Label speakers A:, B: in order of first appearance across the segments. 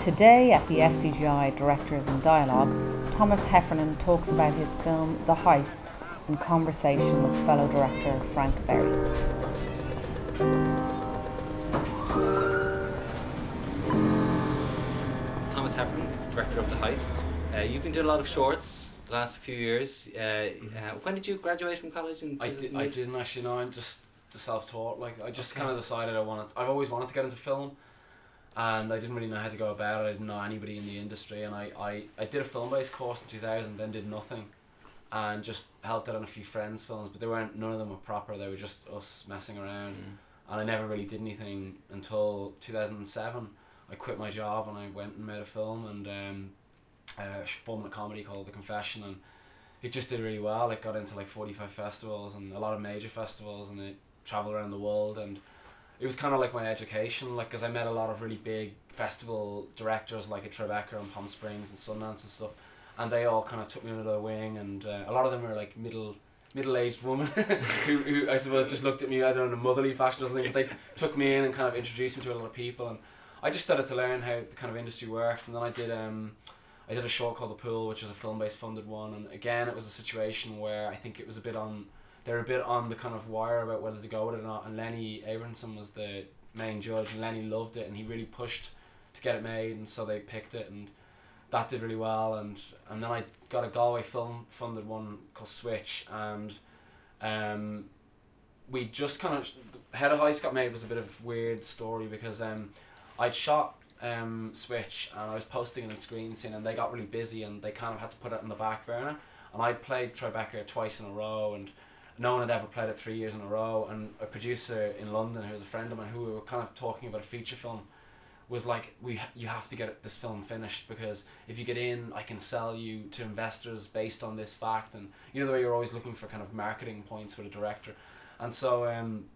A: Today at the SDGI Directors in Dialogue, Thomas Hefferon talks about his film The Heist in conversation with fellow director Frank Berry.
B: Thomas Hefferon, director of The Heist. Uh, you've been doing a lot of shorts the last few years. Uh, uh, when did you graduate from college? In
C: I, did, I didn't actually know. I'm just the self-taught. Like I just okay. kind of decided I wanted. I've always wanted to get into film, and I didn't really know how to go about it. I didn't know anybody in the industry, and I, I, I did a film-based course in two thousand, then did nothing, and just helped out on a few friends' films. But they weren't. None of them were proper. They were just us messing around, mm. and I never really did anything until two thousand and seven. I quit my job and I went and made a film and um, uh, filmed a comedy called The Confession and it just did really well. It got into like 45 festivals and a lot of major festivals and it traveled around the world and it was kind of like my education like because I met a lot of really big festival directors like at Tribeca and Palm Springs and Sundance and stuff and they all kind of took me under their wing and uh, a lot of them were like middle middle-aged women who, who I suppose just looked at me either in a motherly fashion or something but they took me in and kind of introduced me to a lot of people and I just started to learn how the kind of industry worked and then I did um I did a short called The Pool which was a film based funded one and again it was a situation where I think it was a bit on they're a bit on the kind of wire about whether to go with it or not. And Lenny Abrahamson was the main judge, and Lenny loved it, and he really pushed to get it made, and so they picked it, and that did really well. And and then I got a Galway film funded one called Switch, and um, we just kind of Head of Heist got made was a bit of weird story because um, I'd shot um, Switch and I was posting it in Screen Scene, and they got really busy, and they kind of had to put it in the back burner. And I'd played Tribeca twice in a row, and no one had ever played it three years in a row. And a producer in London, who was a friend of mine, who we were kind of talking about a feature film, was like, "We you have to get this film finished because if you get in, I can sell you to investors based on this fact." And you know the way you're always looking for kind of marketing points with a director, and so um,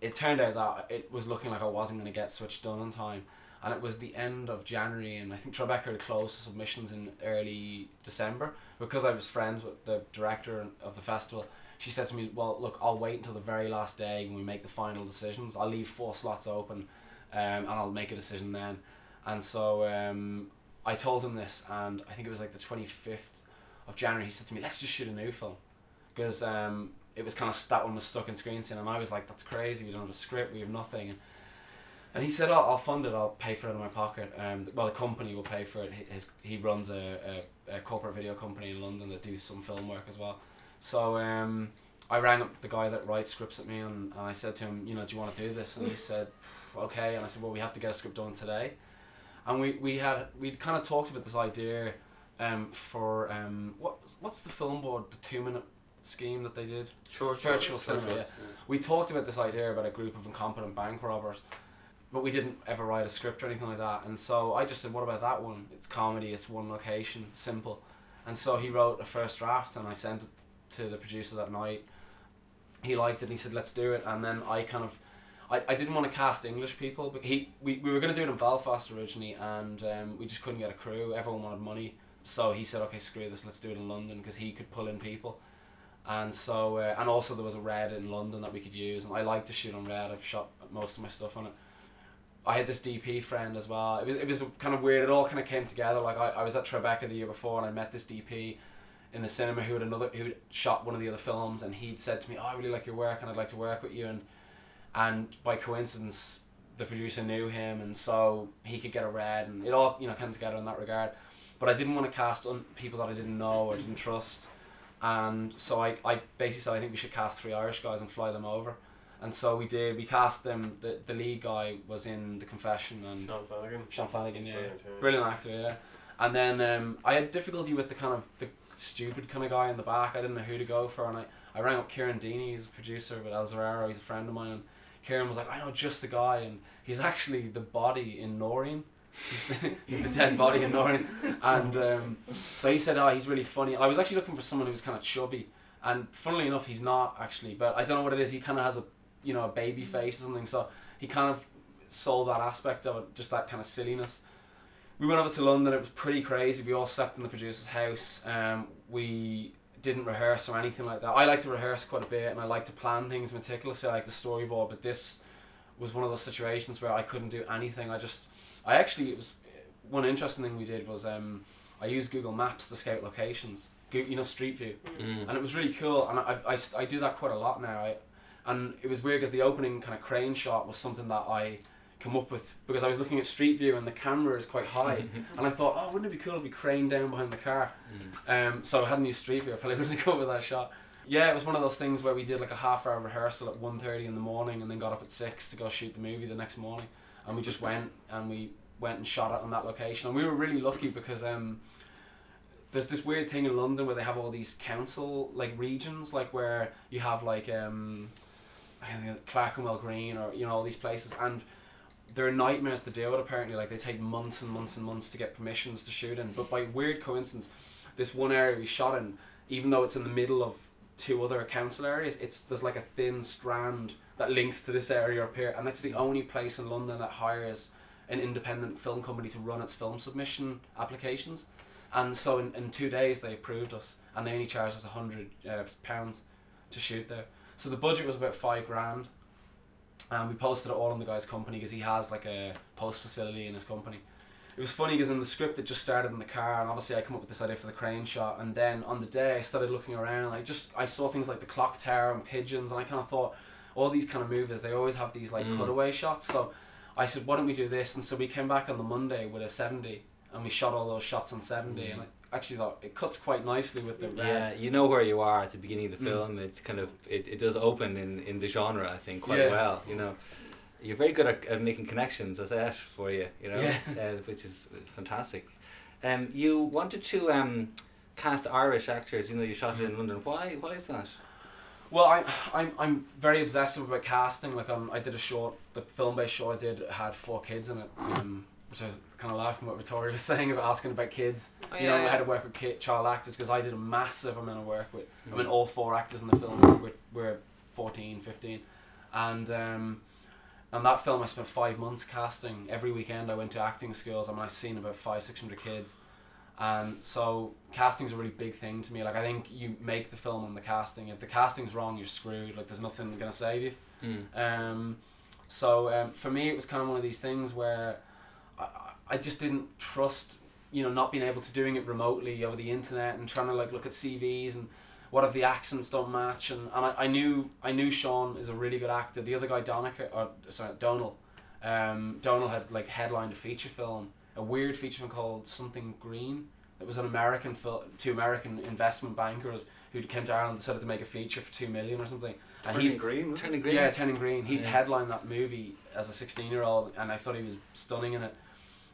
C: it turned out that it was looking like I wasn't going to get Switch done in time. And it was the end of January, and I think Tribeca had closed submissions in early December because I was friends with the director of the festival she said to me, "Well, look, I'll wait until the very last day when we make the final decisions. I'll leave four slots open, um, and I'll make a decision then." And so um, I told him this, and I think it was like the twenty fifth of January. He said to me, "Let's just shoot a new film," because um, it was kind of that one was stuck in screen scene, and I was like, "That's crazy. We don't have a script. We have nothing." And, and he said, oh, I'll fund it. I'll pay for it in my pocket. Um, well, the company will pay for it. His, he runs a, a, a corporate video company in London that do some film work as well. So um, I rang up the guy that writes scripts at me and, and I said to him, you know, do you want to do this? And he said, okay. And I said, well, we have to get a script done today. And we, we had we'd kind of talked about this idea um, for um, what what's the film board the two minute scheme that they did
B: sure,
C: virtual sure, cinema yeah. yeah. we talked about this idea about a group of incompetent bank robbers but we didn't ever write a script or anything like that and so I just said what about that one it's comedy it's one location simple and so he wrote a first draft and I sent it to the producer that night. He liked it. and He said, "Let's do it." And then I kind of, I, I didn't want to cast English people, but he we, we were going to do it in Belfast originally, and um, we just couldn't get a crew. Everyone wanted money, so he said, "Okay, screw this. Let's do it in London," because he could pull in people. And so, uh, and also there was a red in London that we could use, and I like to shoot on red. I've shot most of my stuff on it. I had this DP friend as well. It was, it was kind of weird. It all kind of came together. Like I, I was at Tribeca the year before, and I met this DP in the cinema who had another who shot one of the other films, and he'd said to me, "Oh, I really like your work, and I'd like to work with you." And and by coincidence, the producer knew him, and so he could get a red, and it all you know came together in that regard. But I didn't want to cast on people that I didn't know or didn't trust, and so I, I basically said I think we should cast three Irish guys and fly them over. And so we did. We cast them. The, the lead guy was in The Confession and
D: Sean Flanagan.
C: Sean Flanagan, yeah,
D: brilliant, yeah.
C: brilliant actor, yeah. And then um, I had difficulty with the kind of the stupid kind of guy in the back. I didn't know who to go for, and I, I rang up Kieran Deeney, he's a producer with El Zeraro, he's a friend of mine, and Kieran was like, I know just the guy, and he's actually the body in Noreen. He's the, he's the dead body in Noreen. And um, so he said, oh, he's really funny. I was actually looking for someone who was kind of chubby, and funnily enough, he's not actually, but I don't know what it is. He kind of has a, you know, a baby face or something, so he kind of sold that aspect of it, just that kind of silliness we went over to London. It was pretty crazy. We all slept in the producer's house. Um, we didn't rehearse or anything like that. I like to rehearse quite a bit, and I like to plan things meticulously. I like the storyboard, but this was one of those situations where I couldn't do anything. I just, I actually it was one interesting thing we did was um, I used Google Maps to scout locations. Go- You know, Street View
B: Mm.
C: and it was really cool and I, I, I, I do that quite a lot now I, and it was weird because the opening kind of crane shot was something that I come up with because I was looking at Street View and the camera is quite high. And I thought oh wouldn't it be cool if we craned down behind the car?
B: Mm.
C: um, so I hadn't used Street View I probably wouldn't have come up with that shot. Yeah it was one of those things where we did like a half hour rehearsal at 1.30 in the morning and then got up at 6 to go shoot the movie the next morning. And we just went and we went and shot it on that location. And we were really lucky because um, there's this weird thing in London where they have all these council like regions, like where you have like um, I think Clerkenwell Green or you know all these places, and they're nightmares to deal with. Apparently, like they take months and months and months to get permissions to shoot in. But by weird coincidence, this one area we shot in, even though it's in the middle of two other council areas, it's there's like a thin strand that links to this area up here, and that's the only place in London that hires an independent film company to run its film submission applications. And so in, in two days they approved us, and they only charged us a hundred uh, pounds to shoot there. So the budget was about five grand, and we posted it all on the guy's company because he has like a post facility in his company. It was funny because in the script it just started in the car, and obviously I come up with this idea for the crane shot, and then on the day I started looking around. I just I saw things like the clock tower and pigeons, and I kind of thought all these kind of movies they always have these like
B: Mm.
C: cutaway shots. So I said, why don't we do this? And so we came back on the Monday with a 7D, and we shot all those shots on 7D,
B: Mm.
C: and I actually thought it cuts quite nicely with the red.
B: Yeah, you know where you are at the beginning of the
C: Mm.
B: film. It's kind of it, it does open in, in the genre, I think, quite
C: Yeah.
B: well. You know, you're very good at, at making connections with that for you. You know,
C: Yeah.
B: uh, which is fantastic. Um, you wanted to um, cast Irish actors. You know, you shot it in London. Why? Why is that?
C: Well, I, I'm I'm very obsessive about casting. Like um, I did a short, the film based show I did had four kids in it, um, which I was kind of laughing what Victoria was saying about asking about kids.
D: Oh,
C: you know,
D: yeah,
C: I had to work with kid, child actors because I did a massive amount of work with. I
B: Mm.
C: mean, all four actors in the film were, were 14, 15. and um, and that film I spent five months casting. Every weekend I went to acting schools. I mean, I seen about five, six hundred kids. And so casting's a really big thing to me. Like I think you make the film on the casting. If the casting's wrong, you're screwed. Like there's nothing gonna save you.
B: Mm.
C: Um, so um, for me, it was kind of one of these things where I, I- I just didn't trust, you know, not being able to doing it remotely over the internet and trying to like look at CVs and what if the accents don't match and, and I, I knew I knew Sean is a really good actor. The other guy, Donica, or sorry, Donal, um, Donal had like headlined a feature film, a weird feature film called Something Green. It was an American film, two American investment bankers who came to Ireland and decided to make a feature for two million or something. And he,
E: Turning green. wasn't
B: Turning green.
C: yeah, Turning Green. He'd
B: Yeah.
C: headlined that movie as a 16 year old, and I thought he was stunning in it.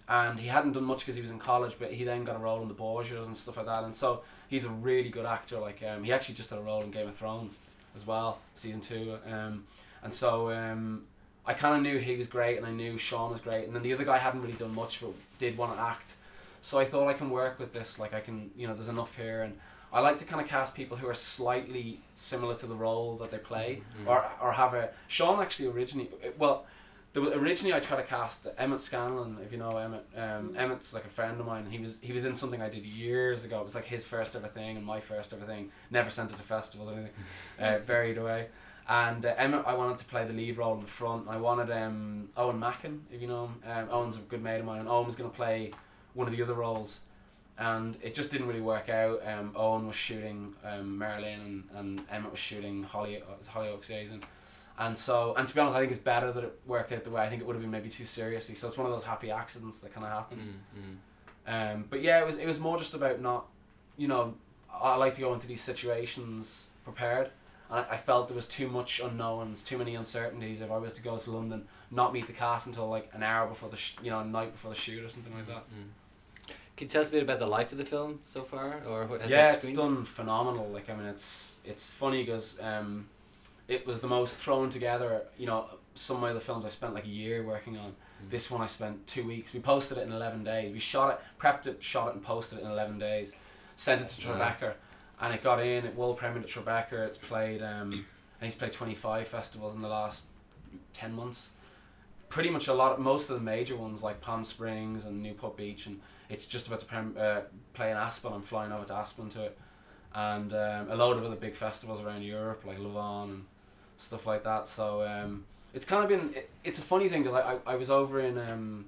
C: And he hadn't done much because he was in college, but he then got a role in The Borgias and stuff like that. And so he's a really good actor. Like um, he actually just had a role in Game of Thrones as well, season two. Um, and so um, I kind of knew he was great, and I knew Sean was great. And then the other guy hadn't really done much, but did want to act. So I thought I can work with this. Like I can, you know, there's enough here, and I like to kind of cast people who are slightly similar to the role that they play,
B: Mhm.
C: or or have a. Sean actually originally, well, there was, originally I tried to cast Emmett Scanlon, if you know Emmett. Um, Emmett's like a friend of mine. and He was he was in something I did years ago. It was like his first ever thing and my first ever thing. Never sent it to festivals or anything. uh, buried away. And uh, Emmett, I wanted to play the lead role in the front. I wanted um, Owen Mackin, if you know him. Um, Owen's a good mate of mine, and Owen was going to play one of the other roles. And it just didn't really work out. Um, Owen was shooting um, Marilyn, and, and Emmett was shooting Holly, uh, Hollyoaks season. And so, and to be honest, I think it's better that it worked out the way. I think it would have been maybe too seriously. So it's one of those happy accidents that kind of happens.
B: Mm,
C: Um, but yeah, it was it was more just about not, you know, I like to go into these situations prepared. And I, I felt there was too much unknowns, too many uncertainties. If I was to go to London, not meet the cast until like an hour before the, sh- you know, a night before the shoot or something like that.
B: mm. Can you tell us a bit about the life of the film so far, or
C: yeah,
B: it
C: it's done phenomenal. Like I mean, it's it's funny because um, it was the most thrown together. You know, some of the films I spent like a year working on.
B: Mm.
C: This one I spent two weeks. We posted it in eleven days. We shot it, prepped it, shot it, and posted it in eleven days. Sent it to. Tribeca, and it got in. It world premiered at Tribeca. It's played. Um, and he's played twenty five festivals in the last ten months. Pretty much a lot, of, most of the major ones like Palm Springs and Newport Beach, and it's just about to prem- uh, play in Aspen. I'm flying over to Aspen to it, and um, a load of other big festivals around Europe like Louvain and stuff like that. So um, it's kind of been it, it's a funny thing because I, I I was over in um.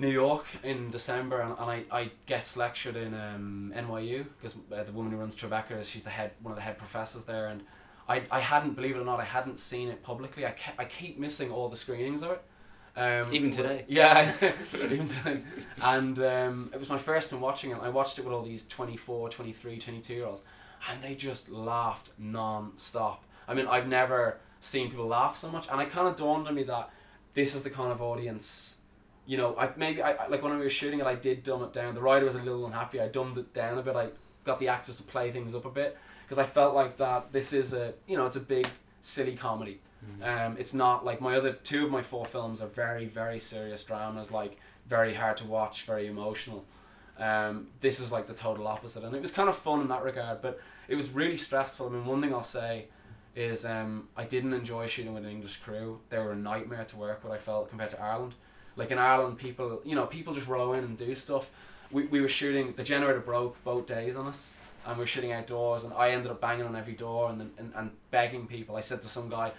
C: New York in December, and, and I, I guest lectured in um, NYU because uh, the woman who runs Tribeca, she's the head one of the head professors there, and I, I hadn't believe it or not I hadn't seen it publicly. I kept, I keep missing all the screenings of it. Um,
B: Even today?
C: Yeah, even today. And um, it was my first time watching it. I watched it with all these 24, 23, 22 year olds, and they just laughed non-stop. I mean, I've never seen people laugh so much, and it kind of dawned on me that this is the kind of audience. You know, I maybe I like when we were shooting it, I did dumb it down. The writer was a little unhappy. I dumbed it down a bit. I got the actors to play things up a bit because I felt like that this is a you know it's a big silly comedy. Um, it's not like my other two of my four films are very very serious dramas, like very hard to watch, very emotional. Um, this is like the total opposite, and it was kind of fun in that regard, but it was really stressful. I mean, one thing I'll say is um, I didn't enjoy shooting with an English crew. They were a nightmare to work with. I felt compared to Ireland. Like in Ireland, people you know people just row in and do stuff. We, we were shooting. The generator broke both days on us, and we were shooting outdoors. And I ended up banging on every door and and, and begging people. I said to some guy,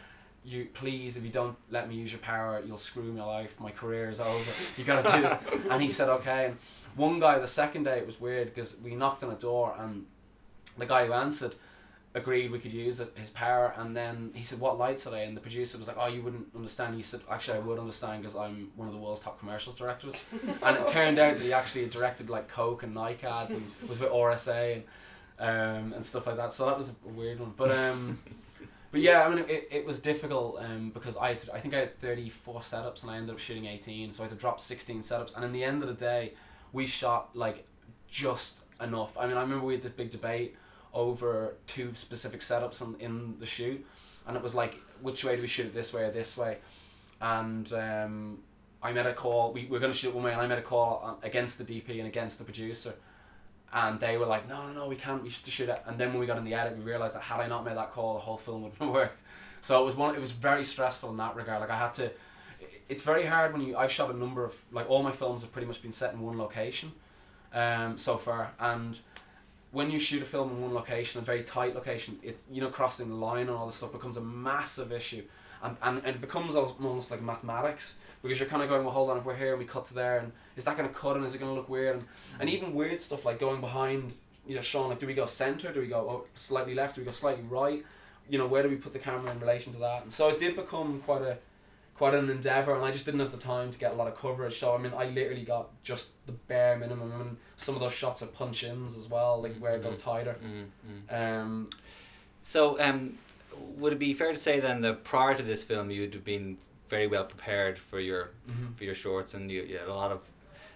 C: "You please, if you don't let me use your power, you'll screw my life. My career is over. You gotta do this." and he said, "Okay." And one guy, the second day, it was weird because we knocked on a door and the guy who answered agreed we could use it, his power, and then he said, "What lights are they?" And the producer was like, "Oh, you wouldn't understand." He said, "Actually, I would understand because I'm one of the world's top commercials directors." and it turned out that he actually directed like Coke and Nike ads and was with RSA and um, and stuff like that. So that was a weird one, but um. But yeah, I mean, it, it was difficult um, because I had to, I think I had 34 setups and I ended up shooting 18, so I had to drop 16 setups. And in the end of the day, we shot like just enough. I mean, I remember we had this big debate over two specific setups in, in the shoot, and it was like, which way do we shoot it, this way or this way? And um, I made a call. We, we were going to shoot it one way, and I made a call against the DP and against the producer. And they were like, no, no, no, we can't. We should shoot it. And then when we got in the edit, we realized that had I not made that call, the whole film wouldn't have worked. So it was one. It was very stressful in that regard. Like I had to. It's very hard when you. I've shot a number of like all my films have pretty much been set in one location, um, so far. And when you shoot a film in one location, a very tight location, it's you know crossing the line and all this stuff becomes a massive issue, and and, and it becomes almost like mathematics because you're kind of going, well, hold on, if we're here and we cut to there, and is that going to cut and is it going to look weird? And, and mm. even weird stuff like going behind, you know, Sean, like do we go center, do we go oh, slightly left, do we go slightly right? You know, where do we put the camera in relation to that? And so it did become quite a quite an endeavor, and I just didn't have the time to get a lot of coverage. So I mean, I literally got just the bare minimum, and some of those shots are punch ins as well, like where it goes tighter.
B: Mm, mm.
C: Um,
B: So, um, would it be fair to say then that prior to this film, you'd have been very well prepared for your for your shorts, and you, you had a lot of,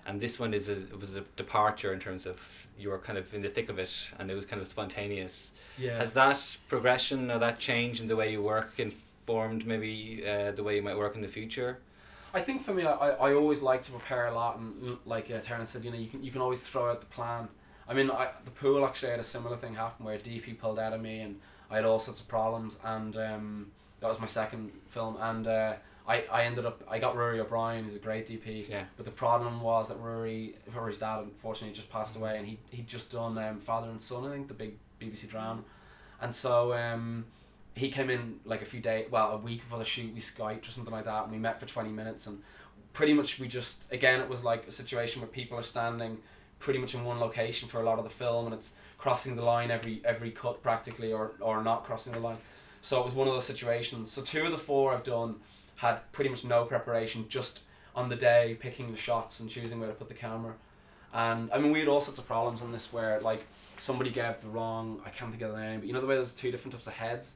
B: and this one is a, it was a departure in terms of you were kind of in the thick of it, and it was kind of spontaneous.
C: yeah.
B: Has that progression or that change in the way you work informed maybe uh, the way you might work in the future?
C: I think for me, I, I always like to prepare a lot, and mm, like uh, Terence said, you know, you can you can always throw out the plan. I mean, I, the pool actually had a similar thing happen where DP pulled out of me, and I had all sorts of problems, and um, that was my second film, and uh, I, I ended up I got Rory O'Brien, he's a great DP,
B: Yeah.
C: but the problem was that Rory Rory's dad unfortunately just passed away, and he he'd just done um, Father and Son, I think, the big BBC drama, and so um, he came in like a few days, well, a week before the shoot. We skyped or something like that, and we met for twenty minutes, and pretty much we just again it was like a situation where people are standing pretty much in one location for a lot of the film, and it's crossing the line every every cut practically, or or not crossing the line. So it was one of those situations. So two of the four I've done had pretty much no preparation, just on the day picking the shots and choosing where to put the camera. And I mean, we had all sorts of problems on this where like somebody gave the wrong I can't think of the name, but you know the way there's two different types of heads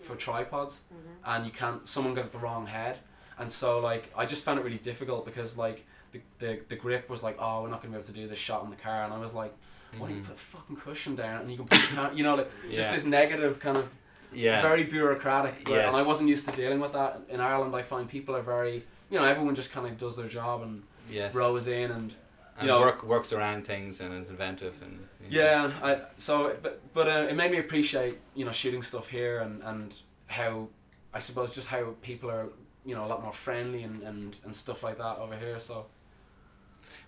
C: for tripods, and you can't someone got the wrong head, and so like I just found it really difficult because like the the, the grip was like oh we're not gonna be able to do this shot in the car, and I was like why don't you
B: Mhm.
C: put a fucking cushion down? And you can put the cam- you know like just this negative kind of
B: Yeah.
C: very bureaucratic but, and I wasn't used to dealing with that. In Ireland I find people are very you know everyone just kind of does their job and
B: yes.
C: rows in and
B: and
C: you know-
B: work works around things and is inventive and you know.
C: Yeah, and I so but but uh, it made me appreciate you know shooting stuff here and and how I suppose just how people are you know a lot more friendly and and, and stuff like that over here. So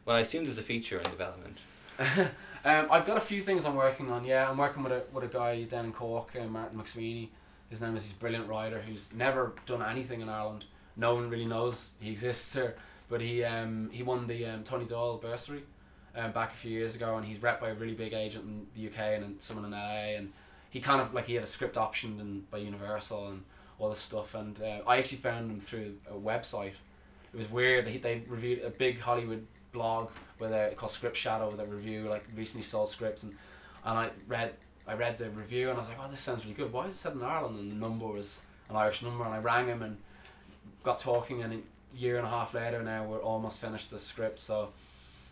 B: Well, I assume there's a feature in development.
C: um, I've got a few things I'm working on. Yeah, I'm working with a with a guy down in Cork, uh, Martin McSweeney. His name is he's a brilliant writer who's never done anything in Ireland. No one really knows he exists here, but he um he won the um, Tony Doyle bursary um, back a few years ago, and he's rep by a really big agent in the UK and then someone in LA, and he kind of like he had a script option and by Universal and all this stuff, and uh, I actually found him through a website. It was weird. He, they reviewed a big Hollywood blog where they called Script Shadow that review like recently sold scripts, and and I read I read the review and I was like, oh, this sounds really good. Why is it set in Ireland? And the number was an Irish number, and I rang him and got talking, and a year and a half later now we're almost finished the script. So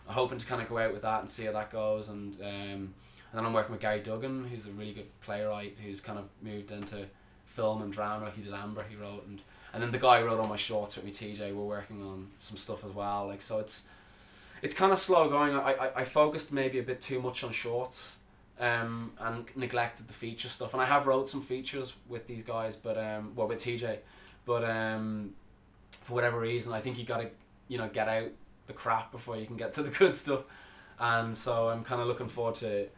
C: I'm hoping to kind of go out with that and see how that goes, and um, and then I'm working with Gary Duggan, who's a really good playwright who's kind of moved into film and drama. He did Amber, he wrote, and and then the guy who wrote all my shorts with me, TJ. We're working on some stuff as well. Like so, it's it's kind of slow going. I, I, I focused maybe a bit too much on shorts um, and neglected the feature stuff. And I have wrote some features with these guys, but um, well with TJ, but um, for whatever reason, I think you got to you know get out the crap before you can get to the good stuff. And so I'm kind of looking forward to. It.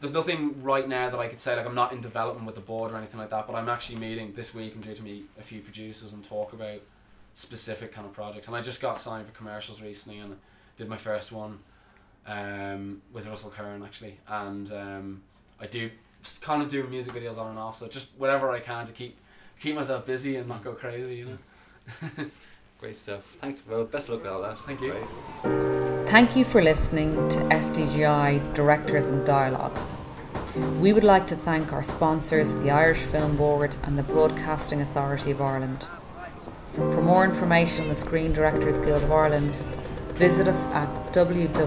C: There's nothing right now that I could say like I'm not in development with the board or anything like that, but I'm actually meeting this week. I'm due to meet a few producers and talk about specific kind of projects. And I just got signed for commercials recently and did my first one um, with Russell Kern actually, and um, I do kind of do music videos on and off. So just whatever I can to keep keep myself busy and not go crazy, you know.
B: Great stuff. Thanks. Well, best of luck with all that.
C: Thank
B: That's
C: you.
B: great.
A: Thank you for listening to SDGI Directors and Dialogue. We would like to thank our sponsors, the Irish Film Board and the Broadcasting Authority of Ireland. For more information on the Screen Directors Guild of Ireland, visit us at www.sdgi.ie.